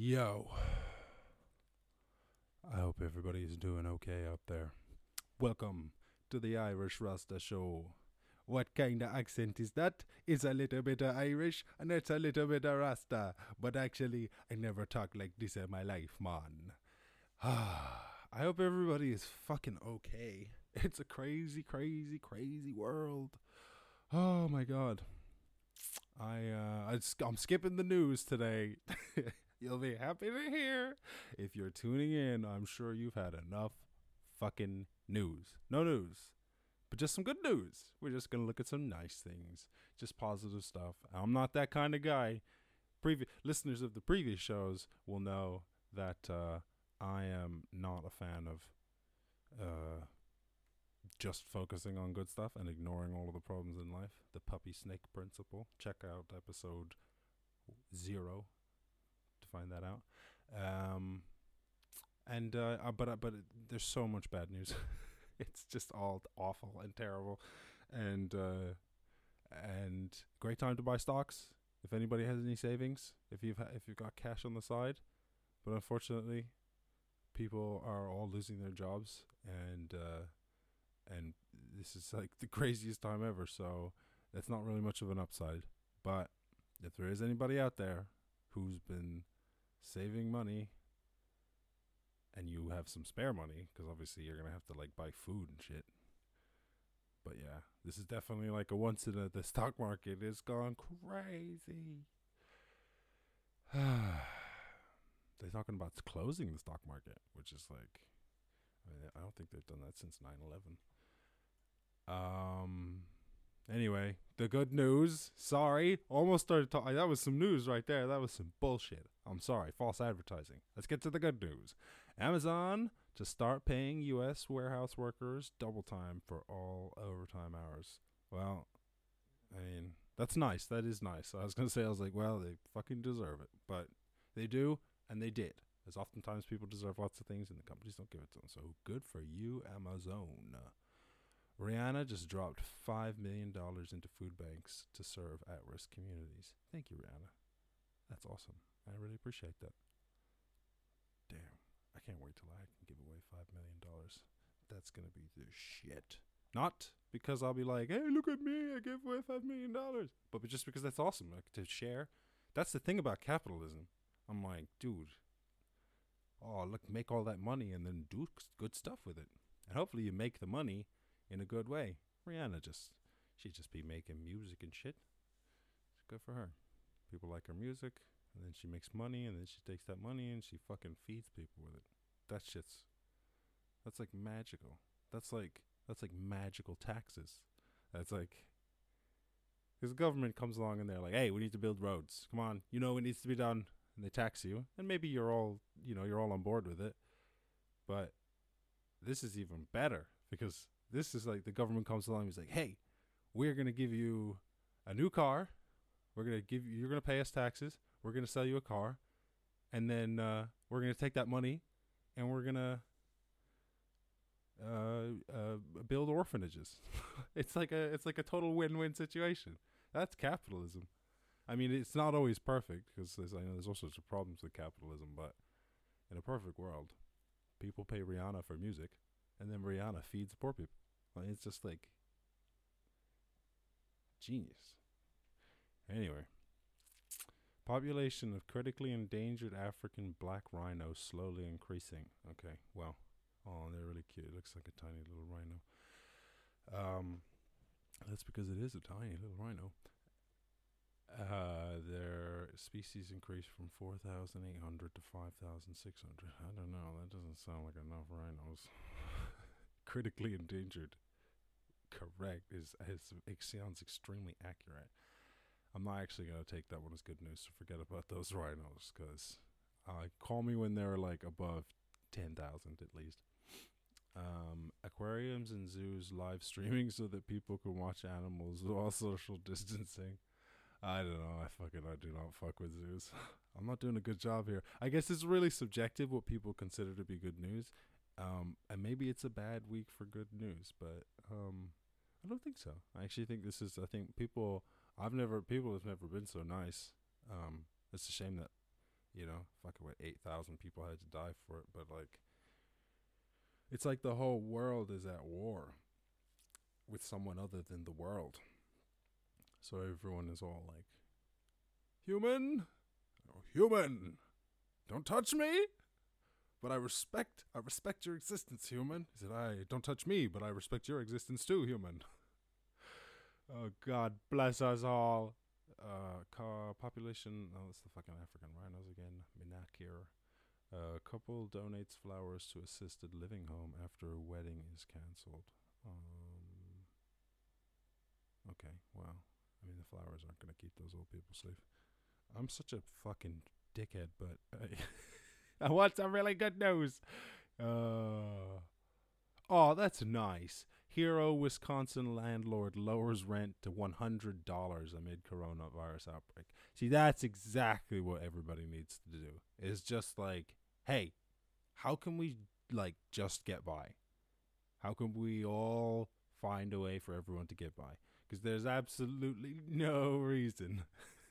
Yo. I hope everybody is doing okay out there. Welcome to the Irish Rasta Show. What kind of accent is that? It's a little bit of Irish and it's a little bit of Rasta. But actually, I never talk like this in my life, man. I hope everybody is fucking okay. It's a crazy, crazy, crazy world. Oh my god. I uh I'm skipping the news today. You'll be happy to hear if you're tuning in. I'm sure you've had enough fucking news. No news, but just some good news. We're just gonna look at some nice things, just positive stuff. I'm not that kind of guy. Previous listeners of the previous shows will know that uh, I am not a fan of uh, just focusing on good stuff and ignoring all of the problems in life. The puppy snake principle. Check out episode zero to find that out. Um, and uh, uh, but uh, but there's so much bad news. it's just all awful and terrible, and uh, and great time to buy stocks if anybody has any savings. If you've ha- if you've got cash on the side, but unfortunately, people are all losing their jobs and. Uh, and this is like the craziest time ever. So it's not really much of an upside. But if there is anybody out there who's been saving money and you have some spare money, because obviously you're gonna have to like buy food and shit. But yeah, this is definitely like a once in a the stock market is gone crazy. They're talking about closing the stock market, which is like I, mean, I don't think they've done that since 9/11. Um. Anyway, the good news. Sorry, almost started talking. That was some news right there. That was some bullshit. I'm sorry, false advertising. Let's get to the good news. Amazon to start paying U.S. warehouse workers double time for all overtime hours. Well, I mean, that's nice. That is nice. I was gonna say, I was like, well, they fucking deserve it, but they do, and they did. As oftentimes people deserve lots of things, and the companies don't give it to them. So good for you, Amazon. Rihanna just dropped $5 million into food banks to serve at risk communities. Thank you, Rihanna. That's awesome. I really appreciate that. Damn. I can't wait till I can give away $5 million. That's going to be the shit. Not because I'll be like, hey, look at me, I gave away $5 million. But just because that's awesome like, to share. That's the thing about capitalism. I'm like, dude, oh, look, make all that money and then do good stuff with it. And hopefully you make the money in a good way. Rihanna just she just be making music and shit. It's good for her. People like her music, and then she makes money, and then she takes that money and she fucking feeds people with it. That shit's that's like magical. That's like that's like magical taxes. That's like because the government comes along and they're like, "Hey, we need to build roads. Come on, you know it needs to be done," and they tax you, and maybe you're all you know you're all on board with it. But this is even better because this is like the government comes along and is like, hey, we're gonna give you a new car. We're gonna give you. You're gonna pay us taxes. We're gonna sell you a car, and then uh, we're gonna take that money, and we're gonna uh, uh, build orphanages. it's like a it's like a total win-win situation. That's capitalism. I mean, it's not always perfect because I know there's all sorts of problems with capitalism, but in a perfect world, people pay Rihanna for music, and then Rihanna feeds poor people. Like, it's just like genius. Anyway, population of critically endangered African black rhino slowly increasing. Okay, well, oh, they're really cute. It looks like a tiny little rhino. Um, that's because it is a tiny little rhino. Uh, their species increased from 4,800 to 5,600. I don't know. That doesn't sound like enough rhinos. Critically endangered. Correct. Is, is It sounds extremely accurate. I'm not actually to take that one as good news, so forget about those rhinos, because uh, call me when they're like above 10,000 at least. Um, aquariums and zoos live streaming so that people can watch animals while social distancing. I don't know. I fucking I do not fuck with zoos. I'm not doing a good job here. I guess it's really subjective what people consider to be good news. Um, and maybe it's a bad week for good news, but um, I don't think so. I actually think this is. I think people. I've never. People have never been so nice. Um, it's a shame that you know, fucking what eight thousand people had to die for it, but like, it's like the whole world is at war with someone other than the world. So everyone is all like, human, oh, human, don't touch me. But I respect, I respect your existence, human. He said, I don't touch me, but I respect your existence too, human. oh God, bless us all. Uh, ca- population. Oh, it's the fucking African rhinos again. Minakir. A uh, couple donates flowers to assisted living home after a wedding is cancelled. Um. Okay, well, I mean, the flowers aren't going to keep those old people safe. I'm such a fucking dickhead, but I want some really good news. Uh, oh, that's nice. Hero, Wisconsin landlord lowers rent to $100 amid coronavirus outbreak. See, that's exactly what everybody needs to do. Is just like, hey, how can we like just get by? How can we all find a way for everyone to get by? Because there's absolutely no reason,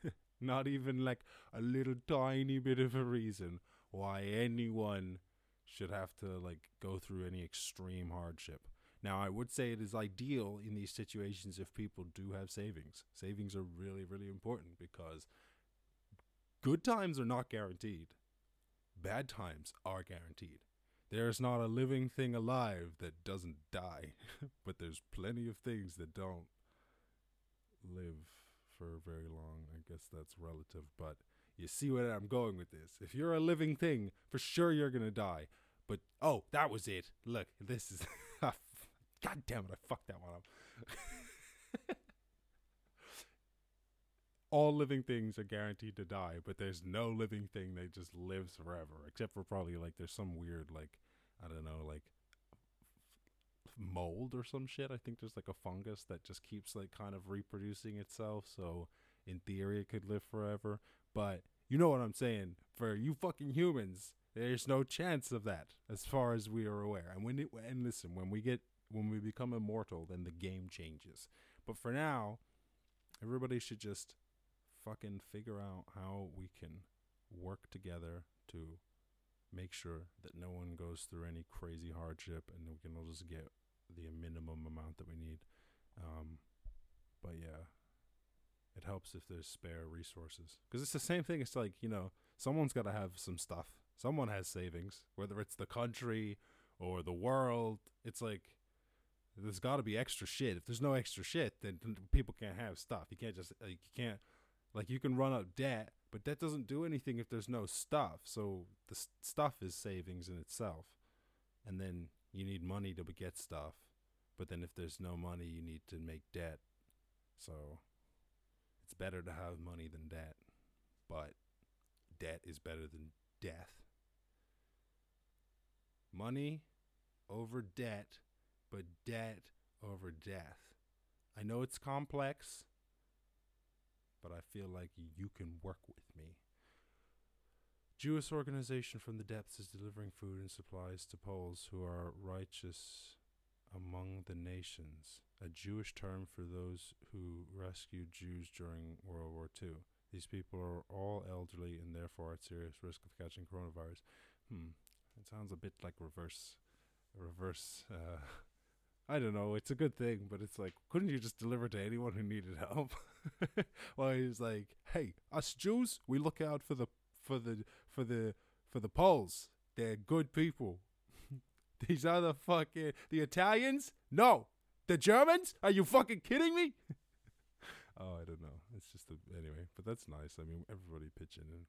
not even like a little tiny bit of a reason why anyone should have to like go through any extreme hardship. Now, I would say it is ideal in these situations if people do have savings. Savings are really, really important because good times are not guaranteed, bad times are guaranteed. There's not a living thing alive that doesn't die, but there's plenty of things that don't live for very long. I guess that's relative, but you see where I'm going with this. If you're a living thing, for sure you're to die. But oh, that was it. Look, this is God damn it, I fucked that one up. All living things are guaranteed to die, but there's no living thing that just lives forever, except for probably like there's some weird like I don't know like mold or some shit. I think there's like a fungus that just keeps like kind of reproducing itself, so in theory it could live forever. But you know what I'm saying? For you fucking humans, there's no chance of that as far as we are aware. And when it, and listen, when we get when we become immortal, then the game changes. But for now, everybody should just fucking figure out how we can work together to make sure that no one goes through any crazy hardship and we can all just get the minimum amount that we need. Um, but yeah, it helps if there's spare resources because it's the same thing. It's like you know, someone's got to have some stuff. Someone has savings, whether it's the country or the world. It's like there's got to be extra shit. If there's no extra shit, then people can't have stuff. You can't just like you can't like you can run up debt, but that doesn't do anything if there's no stuff. So the st- stuff is savings in itself, and then you need money to get stuff. But then if there's no money, you need to make debt. So it's better to have money than debt, but debt is better than death. Money over debt but debt over death. I know it's complex, but I feel like you can work with me. Jewish organization from the depths is delivering food and supplies to Poles who are righteous among the nations, a Jewish term for those who rescued Jews during World War II. These people are all elderly and therefore at serious risk of catching coronavirus. Hmm, it sounds a bit like reverse, reverse uh, I don't know. It's a good thing, but it's like, couldn't you just deliver to anyone who needed help? well, he's like, hey, us Jews, we look out for the for the for the for the Poles. They're good people. These other fucking the Italians? No, the Germans? Are you fucking kidding me? oh, I don't know. It's just a, anyway, but that's nice. I mean, everybody pitching in.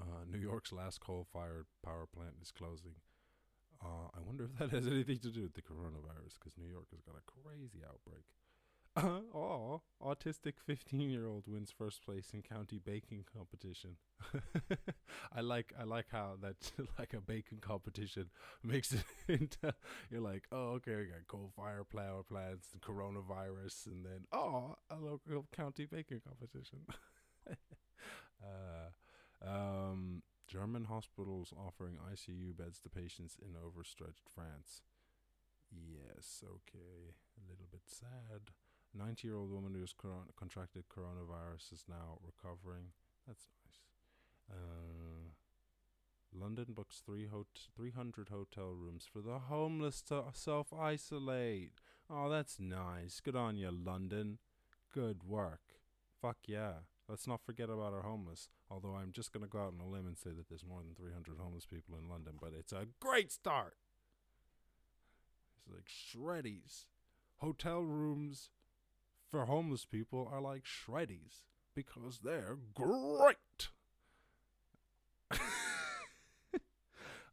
Uh, New York's last coal-fired power plant is closing. Uh, I wonder if that has anything to do with the coronavirus because New York has got a crazy outbreak. oh, autistic 15 year old wins first place in county baking competition. I like I like how that like a baking competition makes it into you're like oh okay we got coal fire power plants and coronavirus and then oh a local county baking competition. uh, um, German hospitals offering ICU beds to patients in overstretched France. Yes, okay. A little bit sad. 90 year old woman who has contracted coronavirus is now recovering. That's nice. Uh, London books three hot- 300 hotel rooms for the homeless to self isolate. Oh, that's nice. Good on you, London. Good work. Fuck yeah. Let's not forget about our homeless. Although I'm just going to go out on a limb and say that there's more than 300 homeless people in London, but it's a great start. It's like shreddies. Hotel rooms for homeless people are like shreddies because they're great.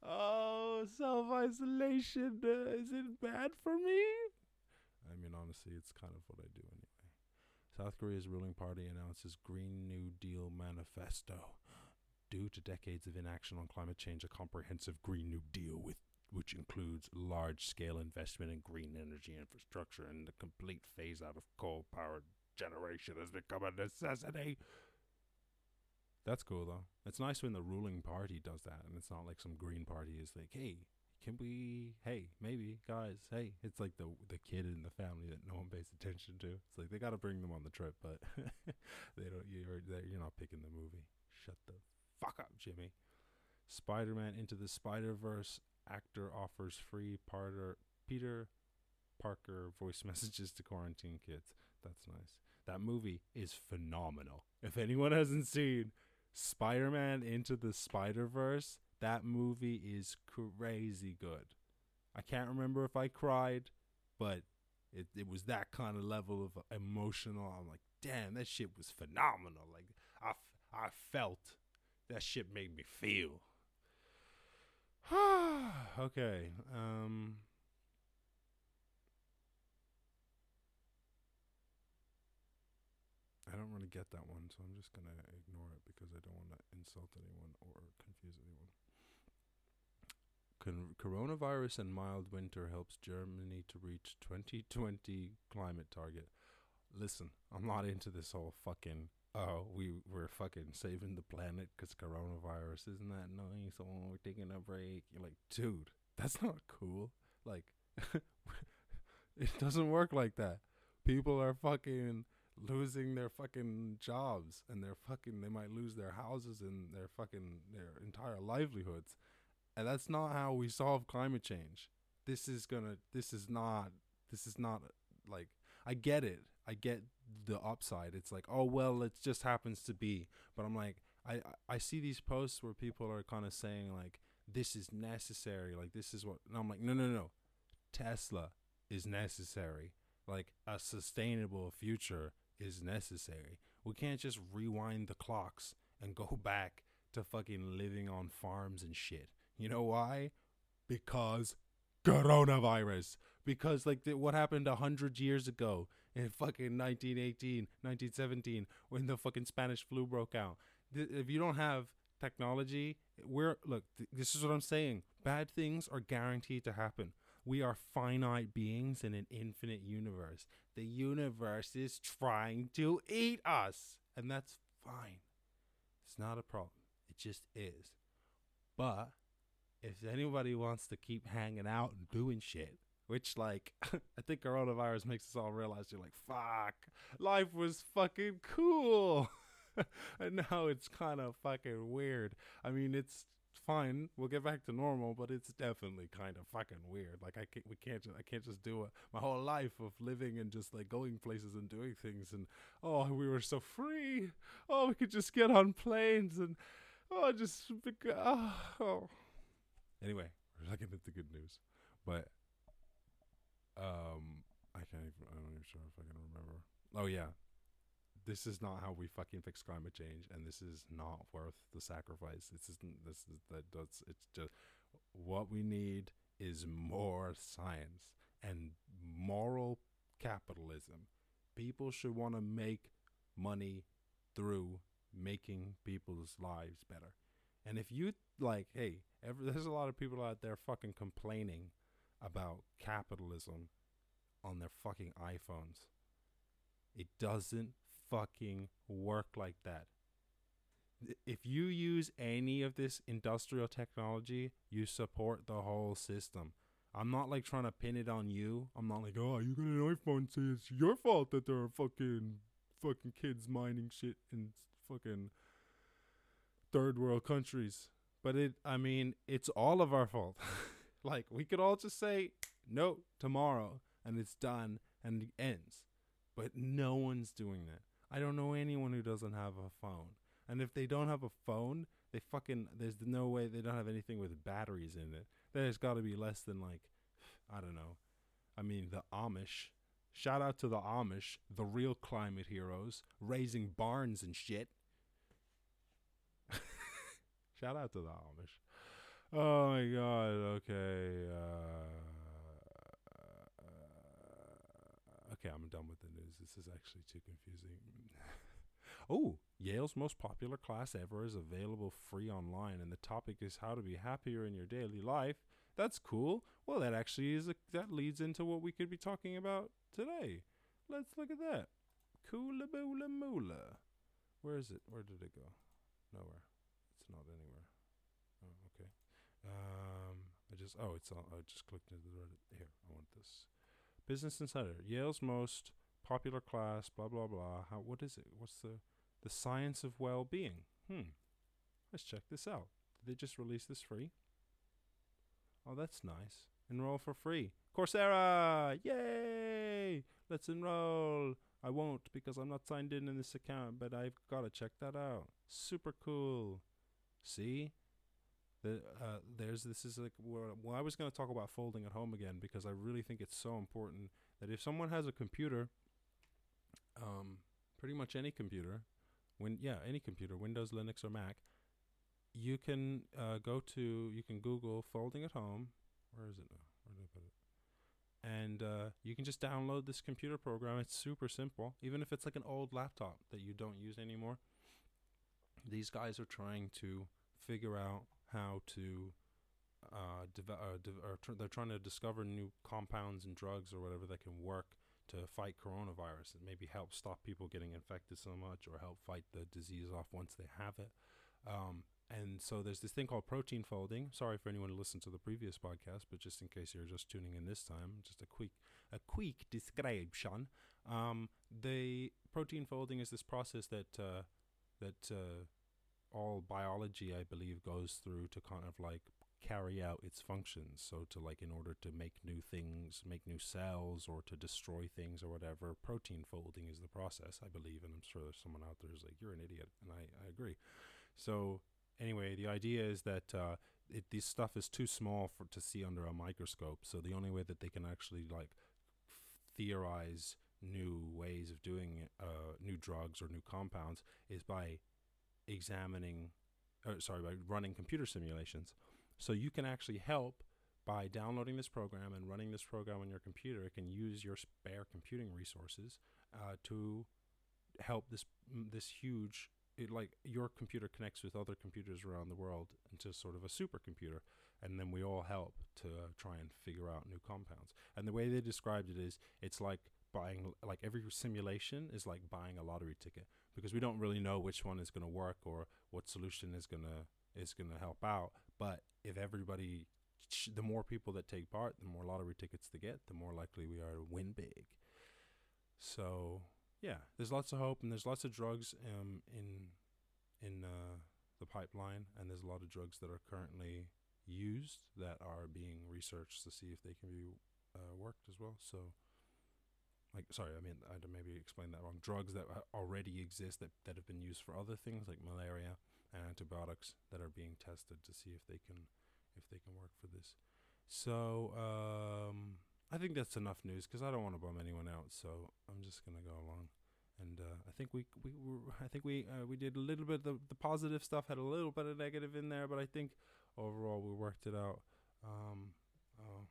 oh, self isolation uh, is it bad for me? I mean, honestly, it's kind of what I do anyway. South Korea's ruling party announces Green New Deal manifesto. Due to decades of inaction on climate change, a comprehensive Green New Deal with which includes large scale investment in green energy infrastructure and the complete phase out of coal powered generation has become a necessity. That's cool though. It's nice when the ruling party does that and it's not like some green party is like, hey, can we hey, maybe, guys, hey. It's like the the kid in the family that no one pays attention to. It's like they gotta bring them on the trip, but they don't you're you're not picking the movie. Shut the fuck up, Jimmy. Spider Man into the Spider Verse actor offers free parter, Peter Parker voice messages to quarantine kids. That's nice. That movie is phenomenal. If anyone hasn't seen Spider Man Into the Spider Verse, that movie is crazy good. I can't remember if I cried, but it, it was that kind of level of emotional. I'm like, damn, that shit was phenomenal. Like, I, I felt that shit made me feel. okay. Um. I don't really get that one, so I'm just gonna ignore it because I don't want to insult anyone or confuse anyone. Con- coronavirus and mild winter helps Germany to reach 2020 climate target. Listen, I'm not into this whole fucking oh we we're fucking saving the planet because coronavirus isn't that nice oh we're taking a break you're like dude that's not cool. Like it doesn't work like that. People are fucking losing their fucking jobs and they're fucking they might lose their houses and their fucking their entire livelihoods. And that's not how we solve climate change. This is gonna this is not this is not like i get it. I get the upside. It's like oh well it just happens to be. But i'm like i i see these posts where people are kind of saying like this is necessary. Like this is what and i'm like no no no. Tesla is necessary. Like a sustainable future is necessary. We can't just rewind the clocks and go back to fucking living on farms and shit. You know why? Because coronavirus. Because like the, what happened a hundred years ago in fucking 1918 1917 when the fucking spanish flu broke out. If you don't have technology we're look th- this is what i'm saying. Bad things are guaranteed to happen. We are finite beings in an infinite universe. The universe is trying to eat us and that's fine. It's not a problem. It just is. But if anybody wants to keep hanging out and doing shit, which like I think coronavirus makes us all realize you're like, fuck, life was fucking cool. and now it's kind of fucking weird. I mean, it's fine. We'll get back to normal, but it's definitely kind of fucking weird. Like I can't, we can't, just, I can't just do it. My whole life of living and just like going places and doing things, and oh, we were so free. Oh, we could just get on planes and oh, just oh. oh. Anyway, we're not getting into good news, but um, I can't even. I'm not even sure if I can remember. Oh yeah, this is not how we fucking fix climate change, and this is not worth the sacrifice. This isn't. This is that. Does it's just what we need is more science and moral capitalism. People should want to make money through making people's lives better. And if you like, hey, there's a lot of people out there fucking complaining about capitalism on their fucking iPhones. It doesn't fucking work like that. If you use any of this industrial technology, you support the whole system. I'm not like trying to pin it on you. I'm not like, oh, you got an iPhone, so it's your fault that there are fucking fucking kids mining shit in fucking third world countries but it I mean, it's all of our fault. like we could all just say no tomorrow and it's done and it ends. But no one's doing that. I don't know anyone who doesn't have a phone. And if they don't have a phone, they fucking there's no way they don't have anything with batteries in it. There's got to be less than like I don't know. I mean, the Amish. Shout out to the Amish, the real climate heroes, raising barns and shit. Shout out to the Amish. Oh my god. Okay. Uh, okay, I'm done with the news. This is actually too confusing. oh, Yale's most popular class ever is available free online, and the topic is how to be happier in your daily life. That's cool. Well, that actually is a, that leads into what we could be talking about today. Let's look at that. Coola boola moola. Where is it? Where did it go? Nowhere. It's not anywhere. Um, I just oh, it's all, I just clicked into the Reddit. Here, I want this. Business Insider. Yale's most popular class. Blah blah blah. How? What is it? What's the the science of well-being? Hmm. Let's check this out. Did they just release this free? Oh, that's nice. Enroll for free. Coursera! Yay! Let's enroll. I won't because I'm not signed in in this account, but I've got to check that out. Super cool. See? Uh, there's this is like well, I was going to talk about folding at home again because I really think it's so important that if someone has a computer, um, pretty much any computer, when yeah any computer, Windows, Linux, or Mac, you can uh, go to you can Google folding at home. Where is it now? Where did I put it? And uh, you can just download this computer program. It's super simple, even if it's like an old laptop that you don't use anymore. These guys are trying to figure out how to uh, uh, de- or tr- they're trying to discover new compounds and drugs or whatever that can work to fight coronavirus and maybe help stop people getting infected so much or help fight the disease off once they have it. Um, and so there's this thing called protein folding. Sorry for anyone who listened to the previous podcast, but just in case you're just tuning in this time, just a quick a quick description. Um, the protein folding is this process that uh, that uh, all biology, I believe, goes through to kind of like carry out its functions. So to like in order to make new things, make new cells, or to destroy things or whatever, protein folding is the process, I believe. And I'm sure there's someone out there who's like, "You're an idiot," and I, I agree. So anyway, the idea is that uh, it, this stuff is too small for to see under a microscope. So the only way that they can actually like theorize new ways of doing uh, new drugs or new compounds is by examining, uh, sorry, by running computer simulations. So you can actually help by downloading this program and running this program on your computer. It can use your spare computing resources uh, to help this this huge it like your computer connects with other computers around the world into sort of a supercomputer and then we all help to try and figure out new compounds and the way they described it is it's like buying like every simulation is like buying a lottery ticket because we don't really know which one is going to work or what solution is going to is going to help out. But if everybody the more people that take part the more lottery tickets they get the more likely we are to win big. So yeah, there's lots of hope and there's lots of drugs um, in in uh, the pipeline, and there's a lot of drugs that are currently used that are being researched to see if they can be uh, worked as well. So, like, sorry, I mean, I maybe explained that wrong. Drugs that already exist that, that have been used for other things like malaria and antibiotics that are being tested to see if they can if they can work for this. So, um, I think that's enough news because I don't want to bum anyone out. So I'm just gonna go along, and uh, I think we we were, I think we uh, we did a little bit of the, the positive stuff had a little bit of negative in there, but I think overall we worked it out. Um, oh,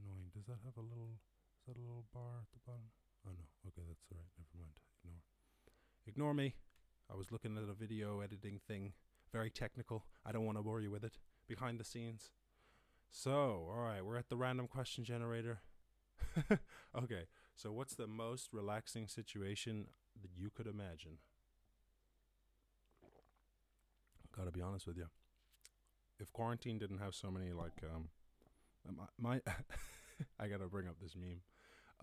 annoying. Does that have a little? That a little bar at the bottom? Oh no. Okay, that's all right. Never mind. Ignore. Ignore me. I was looking at a video editing thing, very technical. I don't want to bore you with it. Behind the scenes. So, all right, we're at the random question generator. okay, so what's the most relaxing situation that you could imagine? Gotta be honest with you. If quarantine didn't have so many, like, um, my, my I gotta bring up this meme.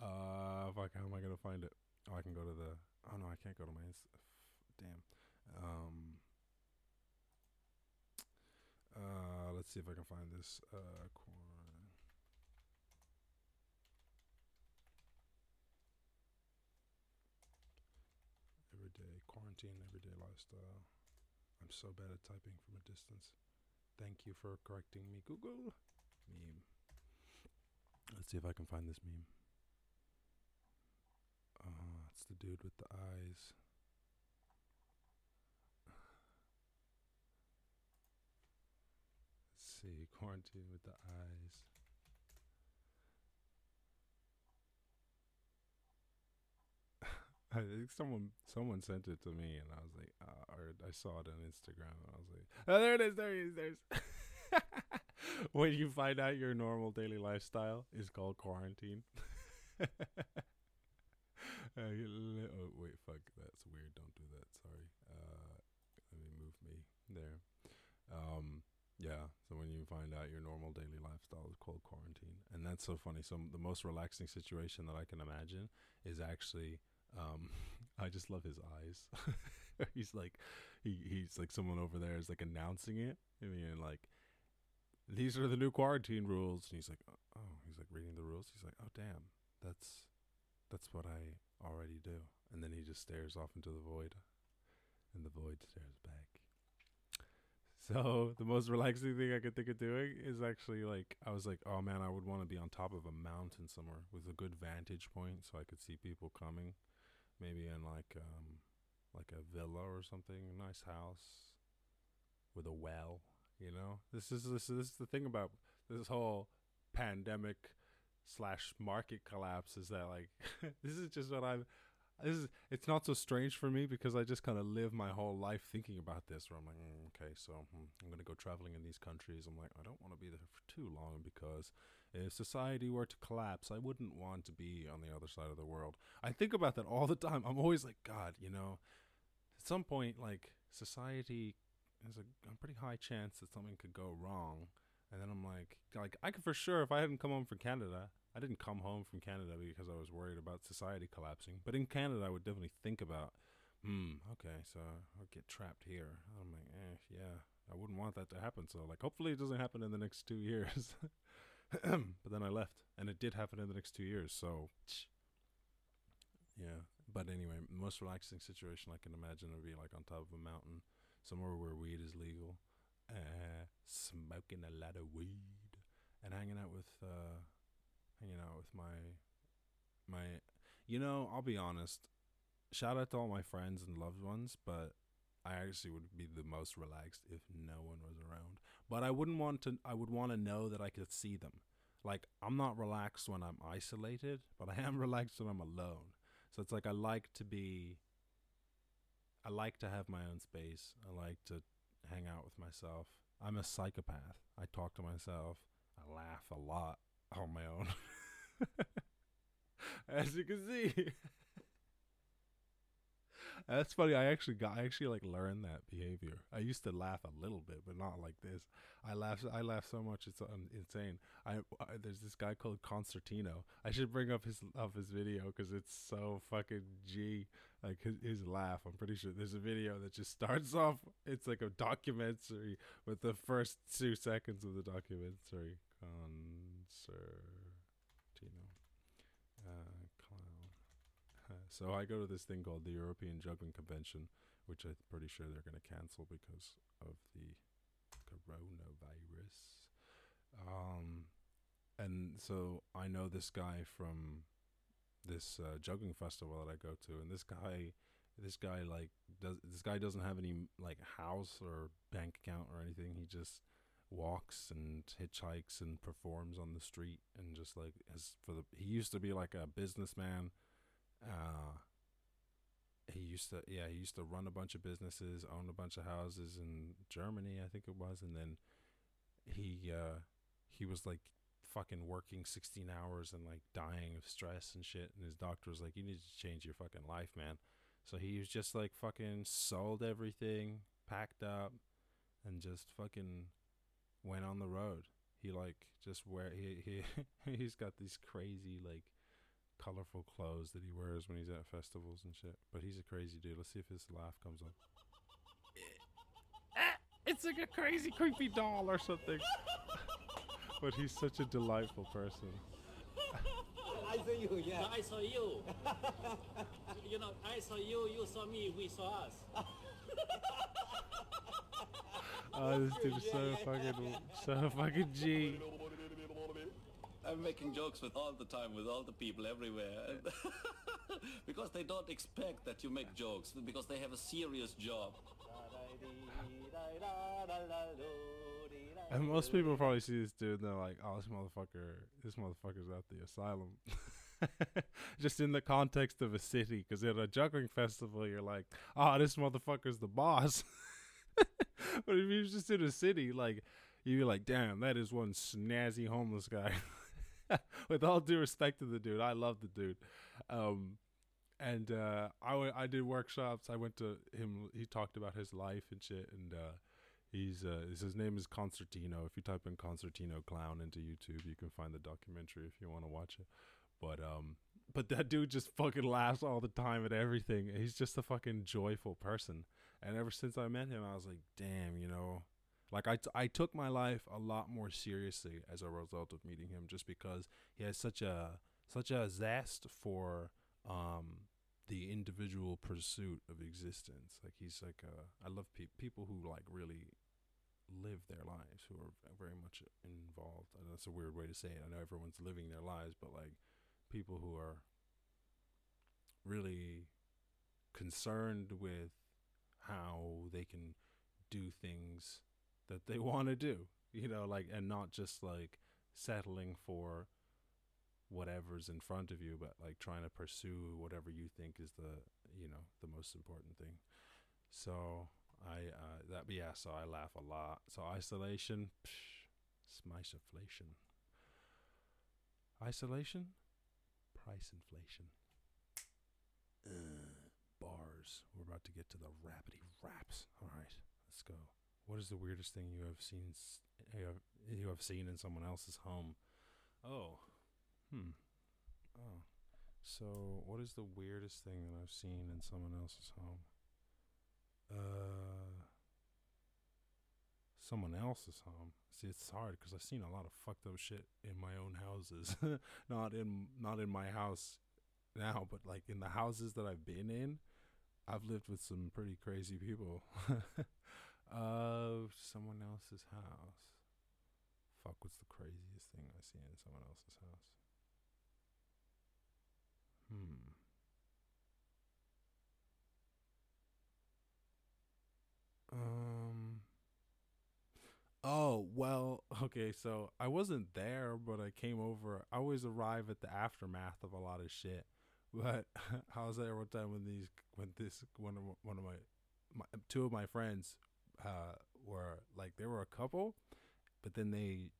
Uh, fuck, how am I gonna find it? Oh, I can go to the. Oh no, I can't go to my. Damn. Um. Uh, let's see if I can find this. Uh, quar- everyday quarantine, everyday lifestyle. I'm so bad at typing from a distance. Thank you for correcting me, Google. Meme. Let's see if I can find this meme. It's the dude with the eyes. Let's see, quarantine with the eyes. I think someone someone sent it to me, and I was like, uh, or I saw it on Instagram, and I was like, oh, there it is, there it is, there's. when you find out your normal daily lifestyle is called quarantine. uh, oh wait, fuck, that's weird. Don't do that. Sorry. Uh, let me move me there. Um, yeah. So when you find out your normal daily lifestyle is called quarantine, and that's so funny. So the most relaxing situation that I can imagine is actually um, I just love his eyes. he's like, he he's like someone over there is like announcing it. I mean, like, these are the new quarantine rules, and he's like, oh, he's like reading the rules. He's like, oh damn, that's that's what I already do. And then he just stares off into the void, and the void stares back. So the most relaxing thing I could think of doing is actually like I was like, oh man, I would want to be on top of a mountain somewhere with a good vantage point, so I could see people coming maybe in like um like a villa or something, a nice house with a well. You know, this is this, this is the thing about this whole pandemic slash market collapse is that like this is just what I'm. This is it's not so strange for me because I just kind of live my whole life thinking about this. Where I'm like, mm, okay, so hmm, I'm gonna go traveling in these countries. I'm like, I don't want to be there for too long because if society were to collapse, I wouldn't want to be on the other side of the world. I think about that all the time. I'm always like, God, you know, at some point, like society has a, a pretty high chance that something could go wrong. And then I'm like, like I could for sure if I hadn't come home from Canada, I didn't come home from Canada because I was worried about society collapsing. But in Canada, I would definitely think about, hmm, okay, so I'll get trapped here. I'm like, eh, yeah, I wouldn't want that to happen. So like, hopefully it doesn't happen in the next two years. but then I left, and it did happen in the next two years. So, yeah. But anyway, most relaxing situation I can imagine would be like on top of a mountain, somewhere where weed is legal, uh, smoking a lot of weed, and hanging out with, uh, hanging out with my, my, you know, I'll be honest. Shout out to all my friends and loved ones, but I actually would be the most relaxed if no one was around. But I wouldn't want to. I would want to know that I could see them. Like I'm not relaxed when I'm isolated, but I am relaxed when I'm alone. So it's like I like to be. I like to have my own space. I like to hang out with myself. I'm a psychopath. I talk to myself. I laugh a lot on my own. As you can see. That's funny. I actually got. I actually like learned that behavior. I used to laugh a little bit, but not like this. I laugh. I laugh so much. It's um, insane. I, I, there's this guy called Concertino. I should bring up his of his video because it's so fucking g. Like his, his laugh. I'm pretty sure there's a video that just starts off. It's like a documentary with the first two seconds of the documentary. Concertino. Uh, so I go to this thing called the European Juggling Convention, which I'm pretty sure they're going to cancel because of the coronavirus. Um, and so I know this guy from this uh, juggling festival that I go to, and this guy, this guy like does this guy doesn't have any like house or bank account or anything. He just walks and hitchhikes and performs on the street and just like as for the he used to be like a businessman uh, he used to, yeah, he used to run a bunch of businesses, own a bunch of houses in Germany, I think it was, and then he uh, he was like fucking working 16 hours and like dying of stress and shit and his doctor was like you need to change your fucking life man. So he was just like fucking sold everything packed up and just fucking went on the road. He like just wear he he he's got these crazy like colorful clothes that he wears when he's at festivals and shit. But he's a crazy dude. Let's see if his laugh comes up. Ah, it's like a crazy creepy doll or something. but he's such a delightful person. I saw you, yeah. I saw you. you know, I saw you, you saw me, we saw us. Oh, this dude is so fucking, so fucking G. I'm making jokes with all the time with all the people everywhere. because they don't expect that you make jokes because they have a serious job. And most people probably see this dude and they're like, "Oh, this motherfucker, this motherfucker's at the asylum." just in the context of a city, because at a juggling festival, you're like, "Oh, this motherfucker's the boss." but if you're just in a city, like, you'd be like, "Damn, that is one snazzy homeless guy." With all due respect to the dude, I love the dude. Um, and uh, I, w- I did workshops. I went to him. He talked about his life and shit. And uh, he's uh, his name is Concertino. If you type in Concertino clown into YouTube, you can find the documentary if you want to watch it. But um, but that dude just fucking laughs all the time at everything. He's just a fucking joyful person. And ever since I met him, I was like, damn, you know, like I, t- I took my life a lot more seriously as a result of meeting him, just because he has such a such a zest for um the individual pursuit of existence. Like he's like uh, I love pe- people who like really live their lives, who are very much involved. That's a weird way to say it. I know everyone's living their lives, but like people who are really concerned with how they can do things that they want to do, you know, like, and not just like settling for whatever's in front of you, but like trying to pursue whatever you think is the, you know, the most important thing. So I, uh, that, yeah, so I laugh a lot. So isolation, psh, inflation. Isolation, price inflation. Uh, bars. We're about to get to the rapidy raps. All right, let's go. What is the weirdest thing you have seen? You have, seen in someone else's home? Oh, hmm. Oh, so what is the weirdest thing that I've seen in someone else's home? Uh, someone else's home. See, it's hard because I've seen a lot of fucked up shit in my own houses. not in not in my house now, but like in the houses that I've been in. I've lived with some pretty crazy people. uh, someone else's house. Fuck, what's the craziest thing I see in someone else's house? Hmm. Um. Oh, well, okay, so I wasn't there, but I came over. I always arrive at the aftermath of a lot of shit. But I was there one time when these, when this, one of one of my, my two of my friends, uh, were like they were a couple, but then they,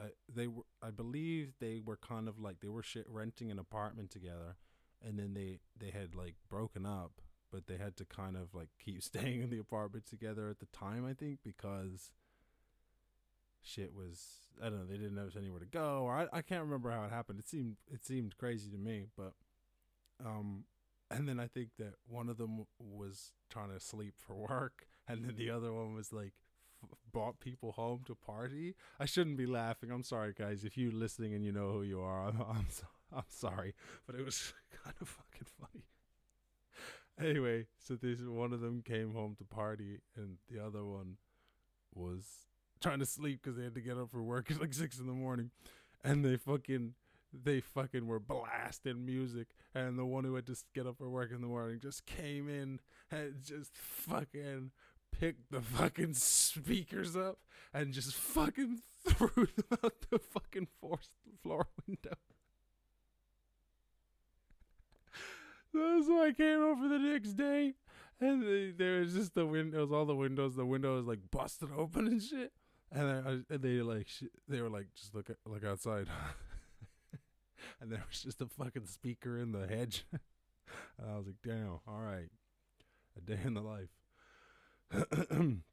uh, they were I believe they were kind of like they were shit renting an apartment together, and then they they had like broken up, but they had to kind of like keep staying in the apartment together at the time. I think because shit was I don't know they didn't have anywhere to go or I, I can't remember how it happened. It seemed it seemed crazy to me, but um and then I think that one of them was trying to sleep for work and then the other one was like f- brought people home to party. I shouldn't be laughing. I'm sorry guys if you're listening and you know who you are. I'm I'm, so, I'm sorry, but it was kind of fucking funny. Anyway, so this one of them came home to party and the other one was trying to sleep because they had to get up for work at like six in the morning, and they fucking they fucking were blasting music, and the one who had to get up for work in the morning just came in and just fucking picked the fucking speakers up and just fucking threw them out the fucking fourth floor window. So I came over the next day, and they, there was just the windows, all the windows, the windows like busted open and shit. And, I, they like sh- they were like just look look outside, and there was just a fucking speaker in the hedge. and I was like, damn, all right, a day in the life.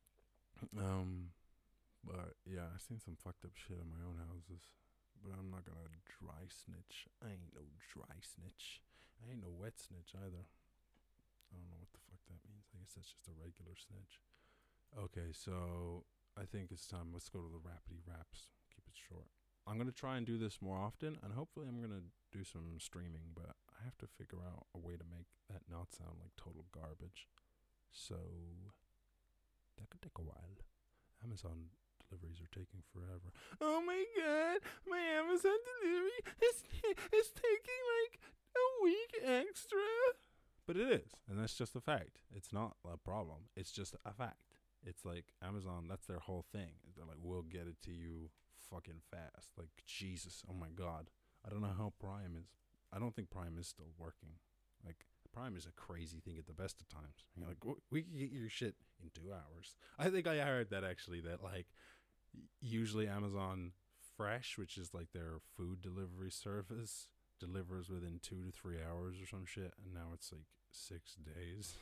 um, but yeah, I've seen some fucked up shit in my own houses, but I'm not gonna dry snitch. I ain't no dry snitch. I ain't no wet snitch either. I don't know what the fuck that means. I guess that's just a regular snitch. Okay, so I think it's time. Let's go to the rapidy raps. Keep it short. I'm gonna try and do this more often, and hopefully, I'm gonna do some streaming. But I have to figure out a way to make that not sound like total garbage. So that could take a while. Amazon deliveries are taking forever. Oh my god, my Amazon delivery is is taking like a week extra. But it is, and that's just a fact. It's not a problem. It's just a fact. It's like Amazon. That's their whole thing. They're like, we'll get it to you fucking fast. Like Jesus, oh my god. I don't know how Prime is. I don't think Prime is still working. Like Prime is a crazy thing at the best of times. You're like, we can get your shit in two hours. I think I heard that actually. That like usually Amazon Fresh, which is like their food delivery service, delivers within two to three hours or some shit, and now it's like six days.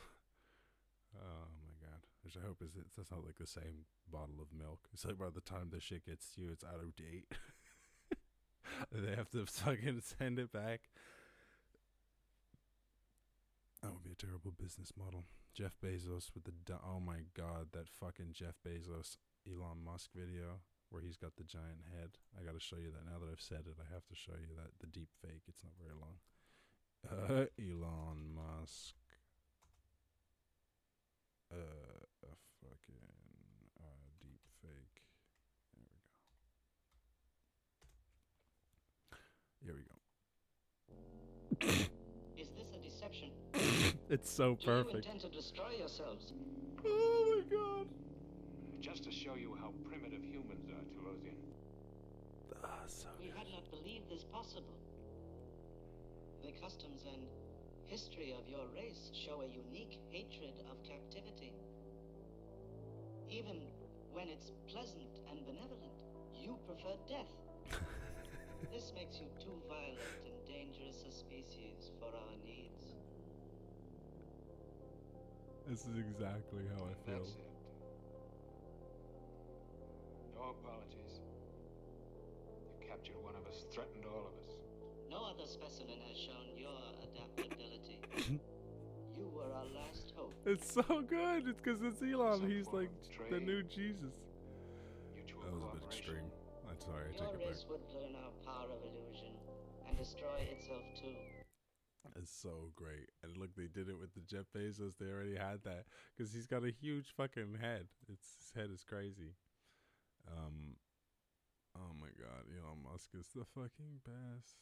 oh my god! Which I hope is it's that's not like the same bottle of milk. It's like by the time the shit gets to you, it's out of date. they have to fucking send it back. That would be a terrible business model. Jeff Bezos with the oh my god, that fucking Jeff Bezos Elon Musk video where he's got the giant head. I got to show you that now that I've said it. I have to show you that the deep fake. It's not very long. Uh, Elon Musk. Uh, a fucking uh, deep fake. There we go. Here we go. It's so Do you perfect. intend to destroy yourselves? Oh my god. Just to show you how primitive humans are, Talosian. Ah, so We had not believed this possible. The customs and history of your race show a unique hatred of captivity. Even when it's pleasant and benevolent, you prefer death. this makes you too violent and dangerous a species for our needs. This is exactly how I feel. That's it. No apologies. You captured one of us, threatened all of us. No other specimen has shown your adaptability. you were our last hope. It's so good. It's because it's Elon. Some He's like of the new Jesus. Mutual That was a bit extreme. I'm sorry. I Your take it back. race would learn our power of illusion and destroy itself too. It's so great. And look, they did it with the Jeff Bezos. They already had that because he's got a huge fucking head. It's his head is crazy. Um. Oh my God, Elon Musk is the fucking best.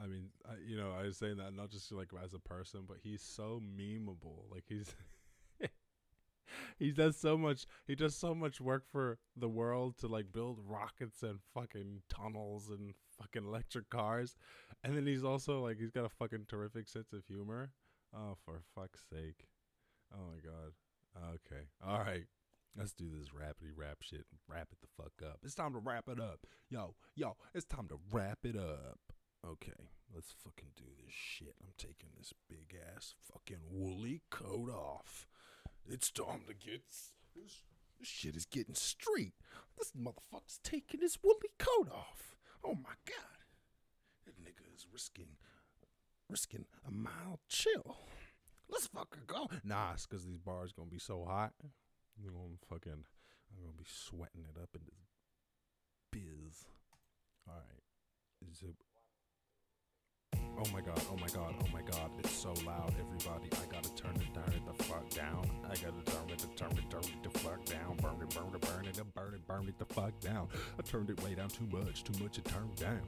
I mean, I, you know, I was saying that not just like as a person, but he's so memeable. Like he's he does so much. He does so much work for the world to like build rockets and fucking tunnels and fucking electric cars, and then he's also like he's got a fucking terrific sense of humor. Oh, for fuck's sake! Oh my god. Okay. All right. Let's do this rapidy rap shit. Wrap it the fuck up. It's time to wrap it up. Yo, yo, it's time to wrap it up. Okay, let's fucking do this shit. I'm taking this big ass fucking woolly coat off. It's time to get this, this shit is getting straight. This motherfucker's taking his woolly coat off. Oh my god. That nigga is risking risking a mild chill. Let's fucking go. Nah, it's cause these bars gonna be so hot. I'm gonna fucking I'm gonna be sweating it up in this biz. Alright. Is it Oh my god, oh my god, oh my god, it's so loud, everybody. I gotta turn it, turn it the fuck down. I gotta turn it, turn it, turn it the fuck down. Burn it, burn it, burn it, burn it, burn it the fuck down. I turned it way down too much, too much it turned down.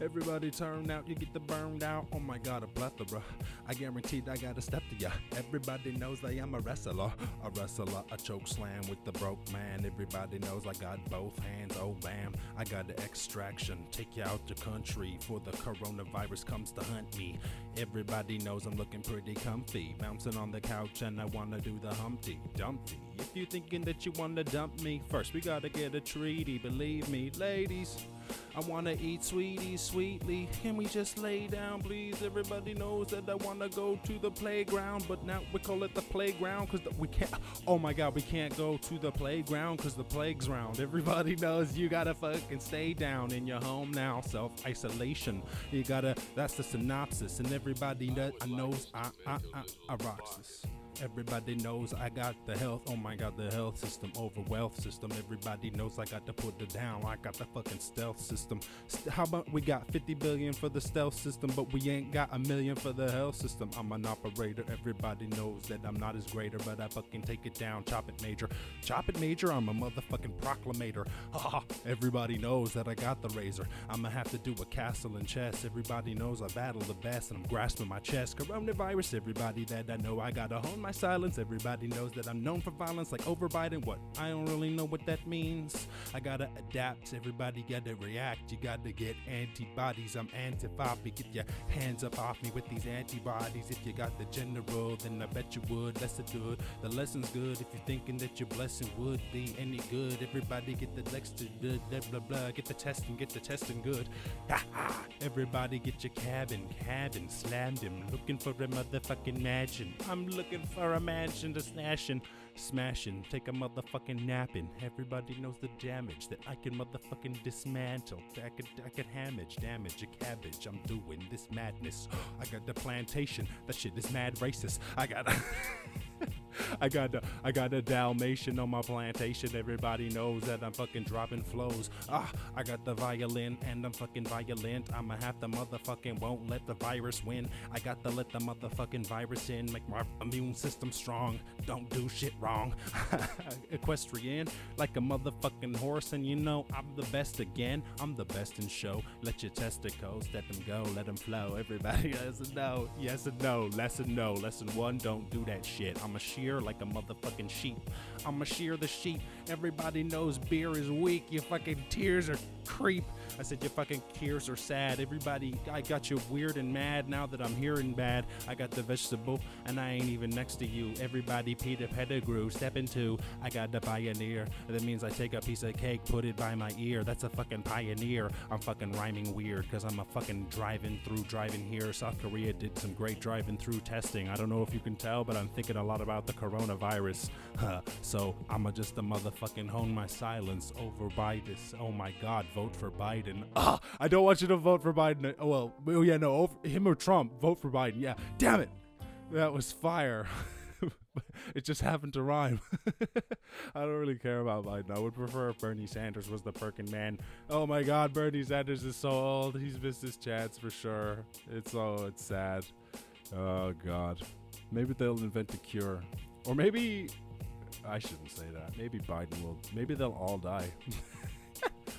Everybody turn out, you get the burned out. Oh my god, a plethora. I guaranteed I gotta step to ya. Everybody knows I am a wrestler. A wrestler, a choke slam with the broke man. Everybody knows I got both hands, oh bam. I got the extraction, take you out the country for the coronavirus comes to hunt me. Everybody knows I'm looking pretty comfy. Bouncing on the couch and I wanna do the Humpty Dumpty. If you're thinking that you wanna dump me, first we gotta get a treaty. Believe me, ladies. I wanna eat sweeties sweetly. Can we just lay down, please? Everybody knows that I wanna go to the playground, but now we call it the playground because we can't. Oh my god, we can't go to the playground because the plague's round. Everybody knows you gotta fucking stay down in your home now. Self isolation. You gotta. That's the synopsis, and everybody that knows I I I, I rocks this. Everybody knows I got the health. Oh my god, the health system over wealth system. Everybody knows I got to put it down. I got the fucking stealth system. St- how about we got 50 billion for the stealth system, but we ain't got a million for the health system? I'm an operator. Everybody knows that I'm not as greater, but I fucking take it down. Chop it major. Chop it major. I'm a motherfucking proclamator. Everybody knows that I got the razor. I'ma have to do a castle and chess. Everybody knows I battle the best, and I'm grasping my chest. Coronavirus. Everybody that I know I gotta hone my silence. Everybody knows that I'm known for violence, like over Biden. What? I don't really know what that means. I gotta adapt. Everybody gotta react. You gotta get antibodies. I'm antiphobic. Get your hands up off me with these antibodies. If you got the general, then I bet you would. Lesson good. The lesson's good. If you're thinking that your blessing would be any good, everybody get the Dexter good. Blah blah blah. Get the testing. Get the testing good. Ha ha. Everybody get your cabin. Cabin. Slammed him. Looking for a motherfucking mansion. I'm looking for a mansion to snash and smashing. Take a motherfucking napping. Everybody knows the damage that I can motherfucking dismantle. I could I could hamage, damage a cabbage. I'm doing this madness. I got the plantation. That shit is mad racist. I got I got a, I got a Dalmatian on my plantation. Everybody knows that I'm fucking dropping flows. Ah, I got the violin and I'm fucking violent. I'ma have the motherfucking won't let the virus win. I got to let the motherfucking virus in, make my immune system strong. Don't do shit wrong. Equestrian, like a motherfucking horse, and you know I'm the best again. I'm the best in show. Let your testicles, let them go, let them flow. Everybody has a no, yes and no. Lesson no. Lesson one, don't do that shit. I'm a shear like a motherfucking sheep. I'm a shear the sheep. Everybody knows beer is weak. Your fucking tears are creep. I said your fucking tears are sad. Everybody, I got you weird and mad now that I'm hearing bad. I got the vegetable and I ain't even next to you. Everybody, Peter Pettigrew, step into. I got the pioneer. That means I take a piece of cake, put it by my ear. That's a fucking pioneer. I'm fucking rhyming weird because I'm a fucking driving through, driving here. South Korea did some great driving through testing. I don't know if you can tell, but I'm thinking a lot about the coronavirus. Huh. so I'ma just a motherfucking hone my silence over Biden. Oh my god, vote for Biden. Ah, I don't want you to vote for Biden. Oh, well, oh yeah, no, over, him or Trump, vote for Biden. Yeah, damn it. That was fire. it just happened to rhyme. I don't really care about Biden. I would prefer if Bernie Sanders was the Perkin man. Oh my God, Bernie Sanders is so old. He's missed his chance for sure. It's so it's sad. Oh God. Maybe they'll invent a cure, or maybe I shouldn't say that. Maybe Biden will. Maybe they'll all die.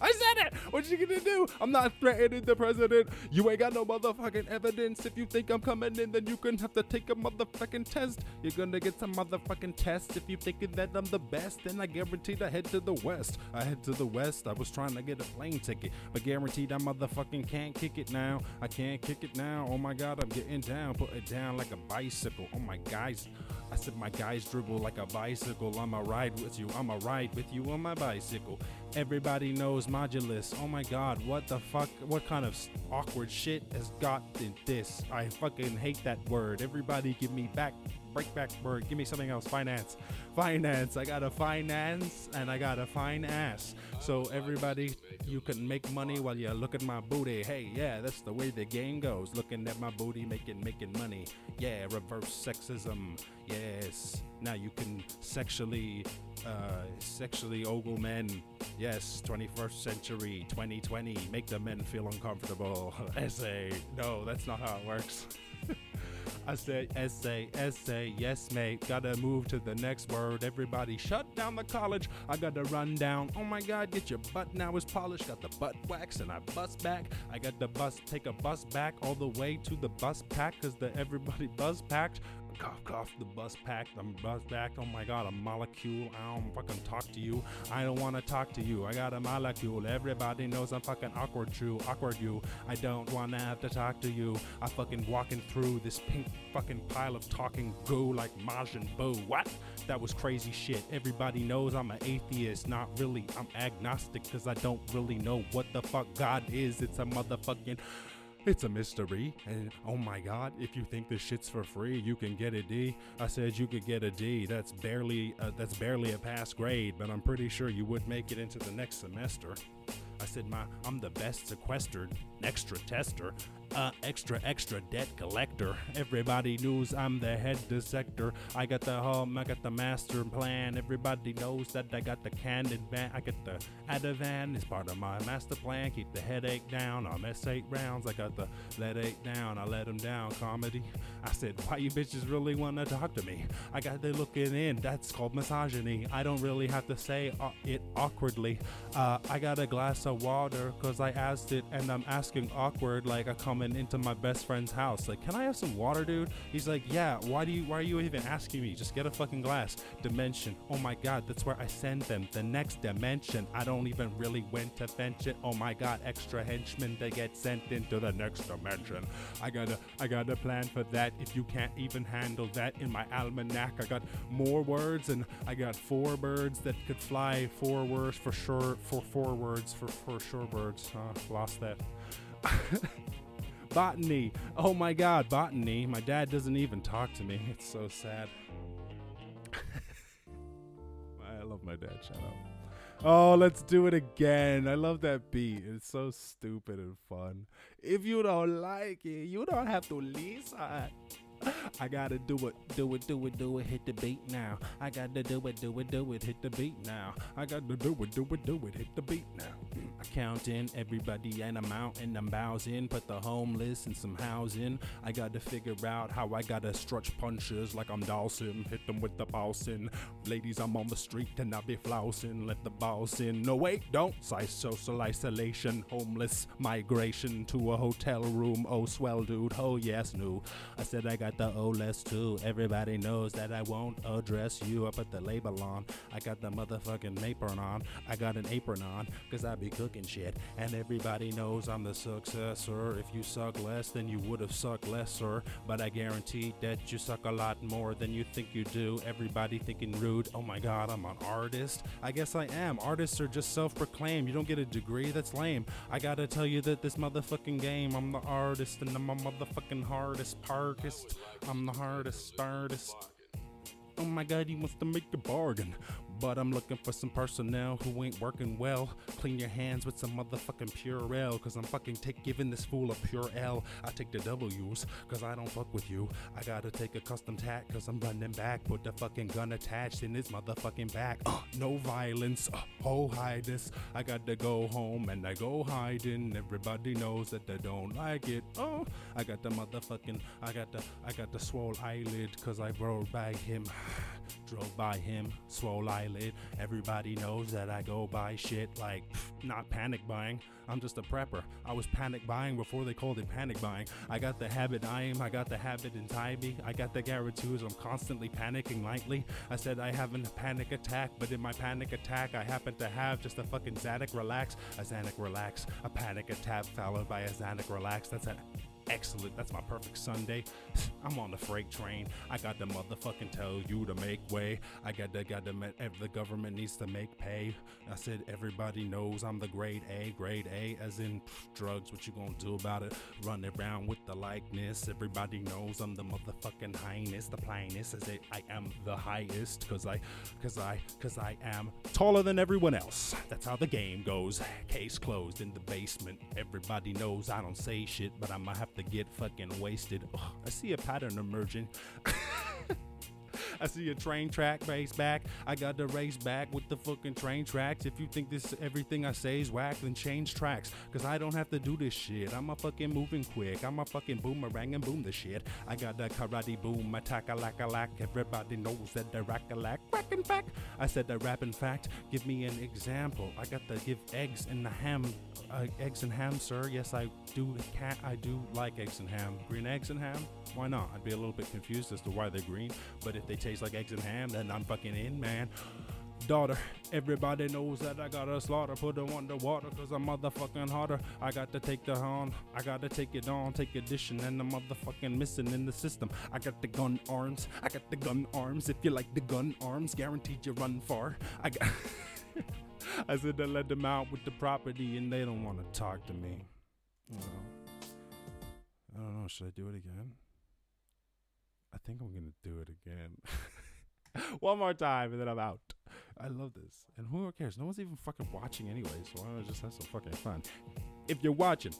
I said it. What you gonna do? I'm not threatening the president. You ain't got no motherfucking evidence. If you think I'm coming in, then you can have to take a motherfucking test. You're gonna get some motherfucking tests. If you thinking that I'm the best, then I guaranteed I head to the west. I head to the west. I was trying to get a plane ticket, but guaranteed I motherfucking can't kick it now. I can't kick it now. Oh my god, I'm getting down. Put it down like a bicycle. Oh my guys. I said my guys dribble like a bicycle. I'ma ride with you. I'ma ride with you on my bicycle. Everybody knows modulus. Oh my god, what the fuck? What kind of awkward shit has got in this? I fucking hate that word. Everybody give me back, break back word. Give me something else. Finance. Finance. I got a finance and I got a fine ass. So everybody, you can make money while you look at my booty. Hey, yeah, that's the way the game goes. Looking at my booty, making making money. Yeah, reverse sexism. Yes. Now you can sexually, uh, sexually ogle men. Yes, 21st century, 2020. Make the men feel uncomfortable. Essay. No, that's not how it works. I said essay, essay, yes, mate. Gotta move to the next word. Everybody shut down the college. I gotta run down. Oh my god, get your butt now is polished. Got the butt wax and I bust back. I got the bus, take a bus back all the way to the bus pack because the everybody bus packed. Cough, cough, the bus packed. I'm bus back. Oh my god, a molecule. I don't fucking talk to you. I don't wanna talk to you. I got a molecule. Everybody knows I'm fucking awkward, true. Awkward, you. I don't wanna have to talk to you. I fucking walking through this pink fucking pile of talking goo like Majin Buu. What? That was crazy shit. Everybody knows I'm an atheist. Not really. I'm agnostic because I don't really know what the fuck God is. It's a motherfucking. It's a mystery, and oh my god, if you think this shit's for free, you can get a D. I said you could get a D. That's barely uh, that's barely a pass grade, but I'm pretty sure you would make it into the next semester. I said my I'm the best sequestered extra tester. Extra, extra debt collector. Everybody knows I'm the head dissector. I got the home, I got the master plan. Everybody knows that I got the candid van. I got the Ativan, it's part of my master plan. Keep the headache down. I miss eight rounds. I got the let eight down. I let them down. Comedy. I said, why you bitches really wanna talk to me? I got the looking in. That's called misogyny. I don't really have to say uh, it awkwardly. Uh, I got a glass of water because I asked it, and I'm asking awkward like Coming into my best friend's house. Like, can I have some water, dude? He's like, yeah. Why do you? Why are you even asking me? Just get a fucking glass. Dimension. Oh my god, that's where I send them. The next dimension. I don't even really went to fetch it. Oh my god, extra henchmen they get sent into the next dimension. I got a, I got a plan for that. If you can't even handle that in my almanac, I got more words and I got four birds that could fly. Four words for sure. For four words for for sure birds. Lost that. botany. Oh my god, botany. My dad doesn't even talk to me. It's so sad. I love my dad. Shout out. Oh, let's do it again. I love that beat. It's so stupid and fun. If you don't like it, you don't have to listen. I gotta do it, do it, do it, do it, hit the beat now. I gotta do it, do it, do it, hit the beat now. I gotta do it, do it, do it, hit the beat now. I count in everybody and I'm out and I'm bowsing. Put the homeless in some housing. I gotta figure out how I gotta stretch punches like I'm Dawson. Hit them with the bossing. Ladies, I'm on the street and I be flousing. Let the boss in. No, wait, don't. Size social isolation. Homeless migration to a hotel room. Oh, swell, dude. Oh, yes, no. I said I got the O less too. Everybody knows that I won't address you. I put the label on. I got the motherfucking apron on. I got an apron on, cause I be cooking shit. And everybody knows I'm the successor. If you suck less, then you would have sucked lesser. But I guarantee that you suck a lot more than you think you do. Everybody thinking rude. Oh my god, I'm an artist. I guess I am. Artists are just self proclaimed. You don't get a degree, that's lame. I gotta tell you that this motherfucking game, I'm the artist and I'm a motherfucking hardest parkist. I'm the hardest artist. Oh my god, he wants to make a bargain. But I'm looking for some personnel who ain't working well. Clean your hands with some motherfucking Purell, cause I'm fucking take giving this fool a pure L. I take the W's, cause I don't fuck with you. I gotta take a custom tack, cause I'm running back. Put the fucking gun attached in his motherfucking back. Uh, no violence, uh, oh highness. I gotta go home and I go hiding. Everybody knows that they don't like it. Oh, I got the motherfucking, I got the, I got the swole eyelid, cause I rode by him. Drove by him, swole eyelid. Everybody knows that I go buy shit like pff, not panic buying. I'm just a prepper. I was panic buying before they called it panic buying. I got the habit I am, I got the habit in Tybee. I got the Garatues, I'm constantly panicking lightly. I said I have a panic attack, but in my panic attack, I happen to have just a fucking Xanax relax, a Xanax relax, a panic attack followed by a Xanax relax. That's it excellent. That's my perfect Sunday. I'm on the freight train. I got the motherfucking tell you to make way. I got to got met the government needs to make pay. I said everybody knows I'm the grade A, grade A, as in pff, drugs. What you gonna do about it? Run around with the likeness. Everybody knows I'm the motherfucking highness. The plainest is it. I am the highest, cause I, cause I, cause I am taller than everyone else. That's how the game goes. Case closed in the basement. Everybody knows I don't say shit, but I'ma have to get fucking wasted. Ugh, I see a pattern emerging. I see a train track race back. I got to race back with the fucking train tracks. If you think this everything I say is whack, then change tracks. Cause I don't have to do this shit. I'm a fucking moving quick. I'm a fucking boomerang and boom the shit. I got the karate boom, attack a lack a lack. Everybody knows that the rack a lack. Rack in fact. I said the rap in fact. Give me an example. I got to give eggs and the ham. Uh, eggs and ham, sir. Yes, I do. Cat, I do like eggs and ham. Green eggs and ham? Why not? I'd be a little bit confused as to why they're green, but if they taste like eggs and ham, then I'm fucking in, man. Daughter, everybody knows that I gotta slaughter, put her underwater, cause I'm motherfucking harder. I got to take the on, I gotta take it on, take addition, and I'm motherfucking missing in the system. I got the gun arms, I got the gun arms. If you like the gun arms, guaranteed you run far. I got. I said to let them out with the property, and they don't want to talk to me. Well, I don't know. Should I do it again? I think I'm gonna do it again. One more time, and then I'm out. I love this, and who cares? No one's even fucking watching anyway, so why don't I just have some fucking fun? If you're watching,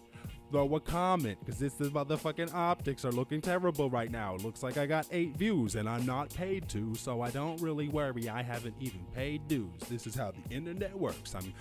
throw a comment because this the motherfucking optics are looking terrible right now. Looks like I got eight views and I'm not paid to, so I don't really worry. I haven't even paid dues. This is how the internet works. I'm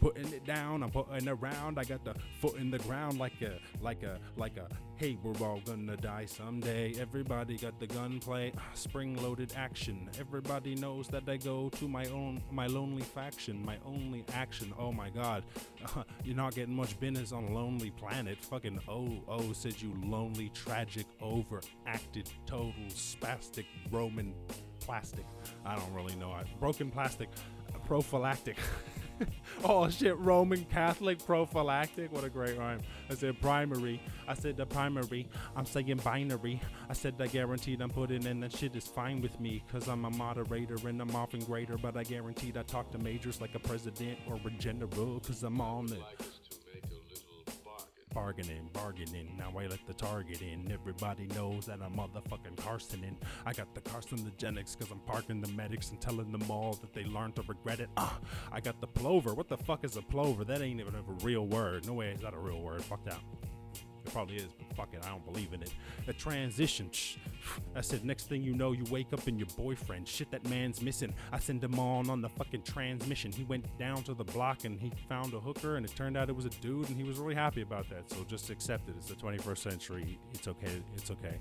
putting it down. I'm putting around. I got the foot in the ground like a like a like a. Hey, we're all gonna die someday. Everybody got the gunplay, ah, spring loaded action. Everybody knows that I go to my own my lonely faction, my only action. Oh my God, uh-huh, you're not getting much business on lonely planet. Fucking oh oh said you lonely, tragic, overacted, total spastic Roman plastic. I don't really know. I, broken plastic, prophylactic. oh shit, Roman Catholic prophylactic. What a great rhyme. I said primary. I said the primary. I'm saying binary. I said I guaranteed I'm putting in that shit is fine with me. Cause I'm a moderator and I'm often greater. But I guaranteed I talk to majors like a president or a general. Cause I'm on it. Bargaining, bargaining. Now I let the target in. Everybody knows that I'm motherfucking Carsoning. I got the carcinogenics because I'm parking the medics and telling them all that they learn to regret it. Ah, I got the plover. What the fuck is a plover? That ain't even a real word. No way is that a real word. Fuck that. It probably is, but fuck it, I don't believe in it. A transition. Shh. I said, next thing you know, you wake up and your boyfriend. Shit, that man's missing. I send him on on the fucking transmission. He went down to the block and he found a hooker, and it turned out it was a dude, and he was really happy about that. So just accept it. It's the 21st century. It's okay. It's okay.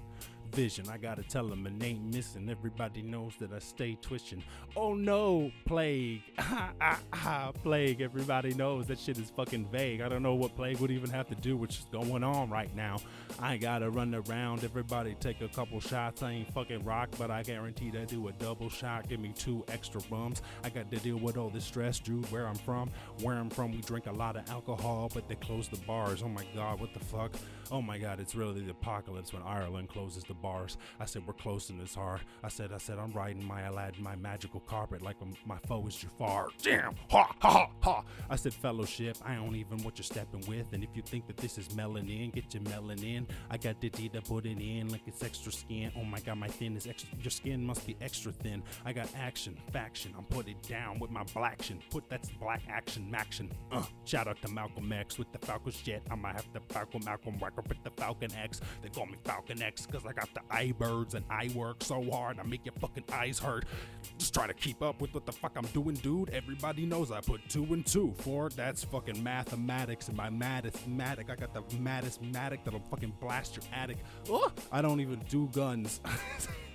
Vision, I gotta tell him it ain't missing. Everybody knows that I stay twitching. Oh no, plague. Plague. Everybody knows that shit is fucking vague. I don't know what plague would even have to do with what's going on right now. I gotta run around. Everybody take a couple shots. I ain't fucking rock, but I guarantee to do a double shot. Give me two extra bums. I got to deal with all this stress, dude. Where I'm from, where I'm from, we drink a lot of alcohol, but they close the bars. Oh my god, what the fuck? Oh my god, it's really the apocalypse when Ireland closes the bars. I said we're closing this hard. I said, I said I'm riding my Aladdin, my magical carpet like my foe is Jafar. Damn, ha ha ha ha. I said fellowship. I don't even what you're stepping with, and if you think that this is melanin, get your melanin. I got the D to put it in like it's extra skin. Oh my god, my thin is extra. Your skin must be extra thin. I got action, faction. I'm put it down with my blaction. Put that's black action, maction. Uh, shout out to Malcolm X with the Falcon shit. I might have to Falcon Malcolm up with the Falcon X. They call me Falcon X because I got the eye birds and I work so hard I make your fucking eyes hurt. Just try to keep up with what the fuck I'm doing, dude. Everybody knows I put two and two. Four, that's fucking mathematics. And by mathematic, I got the maddest matic that'll fucking blast your attic. Ugh, I don't even do guns.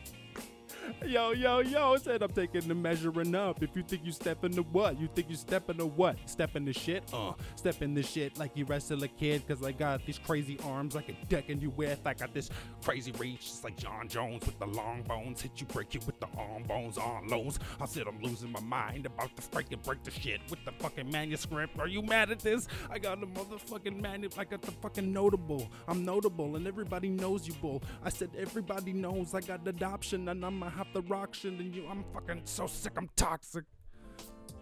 Yo, yo, yo, I said I'm taking the measuring up. If you think you step into what? You think you step into what? Step into shit? Uh, step in the shit like you wrestle a kid, cause I got these crazy arms like a decking you with. I got this crazy reach, just like Jon Jones with the long bones. Hit you, break you with the arm bones on loans. I said I'm losing my mind about to freaking break the shit with the fucking manuscript. Are you mad at this? I got the motherfucking manuscript. I got the fucking notable. I'm notable and everybody knows you, bull. I said everybody knows I got adoption and I'ma have to rock shit and you. I'm fucking so sick. I'm toxic.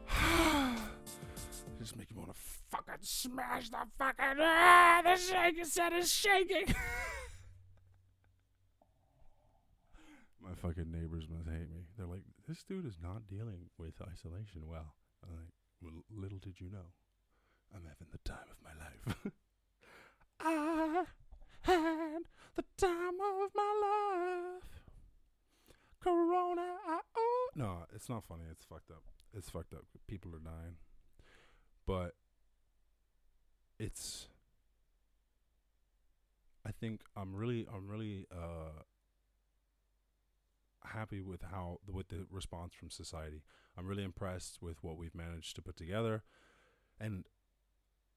Just make you wanna fucking smash the fucking ah, the shaking set is shaking. My fucking neighbors must hate me. They're like, this dude is not dealing with isolation well. I'm like, well, little did you know, I'm having the time of my life. I had the time of my life. Corona, oh. No, it's not funny. It's fucked up. It's fucked up. People are dying. But it's I think I'm really I'm really uh happy with how with the response from society. I'm really impressed with what we've managed to put together. And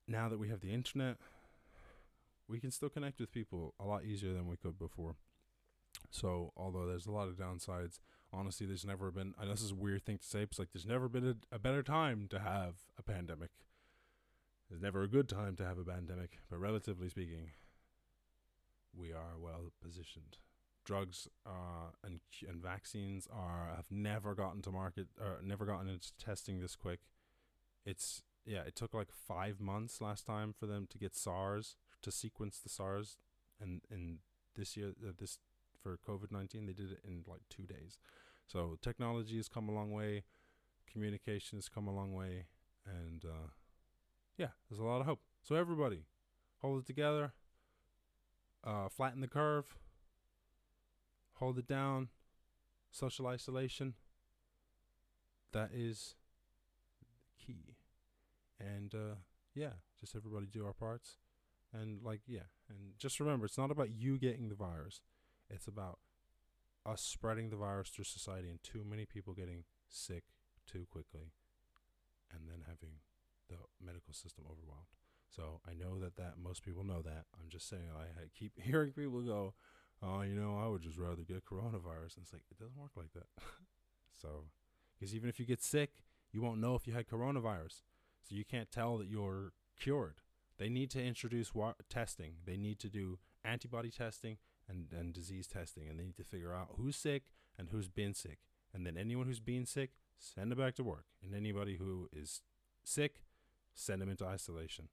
now that we have the internet, we can still connect with people a lot easier than we could before. So, although there's a lot of downsides, honestly, there's never been, and this is a weird thing to say, but it's like there's never been a, a better time to have a pandemic. There's never a good time to have a pandemic, but relatively speaking, we are well positioned. Drugs uh, and and vaccines are have never gotten to market or never gotten into testing this quick. It's yeah, it took like five months last time for them to get SARS to sequence the SARS, and in this year uh, this for COVID nineteen they did it in like two days. So technology has come a long way, communication has come a long way, and uh, yeah, there's a lot of hope. So everybody, hold it together, uh, flatten the curve, hold it down, social isolation. That is key. And uh, yeah, just everybody do our parts. And like, yeah, and just remember, it's not about you getting the virus. It's about us spreading the virus through society and too many people getting sick too quickly and then having the medical system overwhelmed. So I know that that most people know that. I'm just saying I, keep hearing people go, "Oh, you know, I would just rather get coronavirus." And it's like it doesn't work like that. so, because even if you get sick, you won't know if you had coronavirus. So you can't tell that you're cured. They need to introduce wa- testing. They need to do antibody testing and, and disease testing, and they need to figure out who's sick and who's been sick. And then anyone who's been sick, send them back to work. And anybody who is sick, send them into isolation.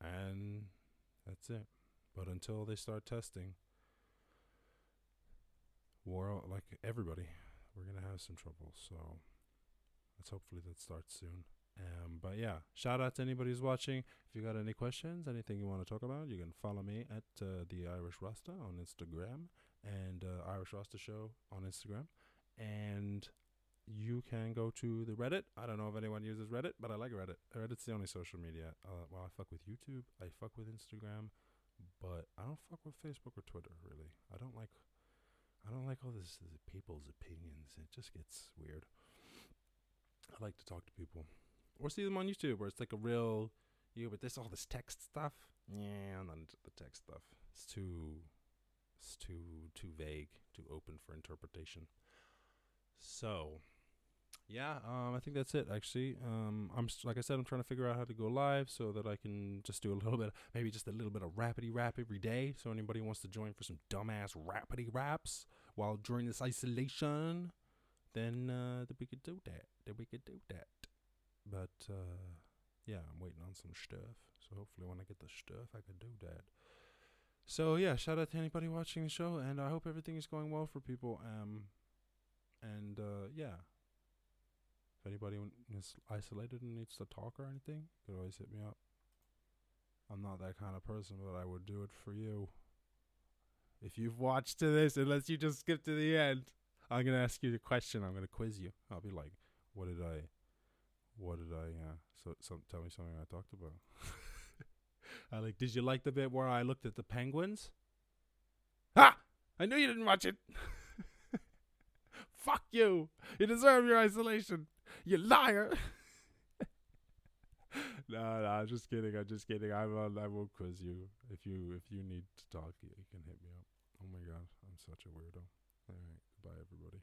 And that's it. But until they start testing, we're like everybody, we're gonna have some trouble. So let's hopefully that starts soon. Um, but yeah, shout out to anybody who's watching. If you got any questions, anything you want to talk about, you can follow me at uh, the Irish Rasta on Instagram and uh, Irish Rasta Show on Instagram. And you can go to the Reddit. I don't know if anyone uses Reddit, but I like Reddit. Reddit's the only social media. Uh, well, I fuck with YouTube. I fuck with Instagram, but I don't fuck with Facebook or Twitter. Really, I don't like. I don't like all this, this people's opinions. It just gets weird. I like to talk to people, or see them on YouTube, where it's like a real you. But there's all this text stuff. Yeah, I'm not into the text stuff. It's too. It's too too vague, too open for interpretation. So, yeah, um, I think that's it. Actually, um, I'm like I said, I'm trying to figure out how to go live so that I can just do a little bit, maybe just a little bit of rapidy rap every day. So anybody wants to join for some dumbass rapidy raps while during this isolation, then uh, that we could do that. That we could do that. But uh, yeah, I'm waiting on some stuff. So hopefully, when I get the stuff, I can do that. So yeah, shout out to anybody watching the show, and I hope everything is going well for people. Um, and uh, yeah, if anybody is isolated and needs to talk or anything, you could always hit me up. I'm not that kind of person, but I would do it for you. If you've watched to this, unless you just skip to the end, I'm gonna ask you the question. I'm gonna quiz you. I'll be like, "What did I? What did I? Uh, so, some tell me something I talked about." I like. Did you like the bit where I looked at the penguins? Ha! I knew you didn't watch it. Fuck you. You deserve your isolation. You liar. no, no, I'm just kidding. I'm just kidding. I will, I will quiz you if you if you need to talk. You, you can hit me up. Oh my god, I'm such a weirdo. All right, goodbye, everybody.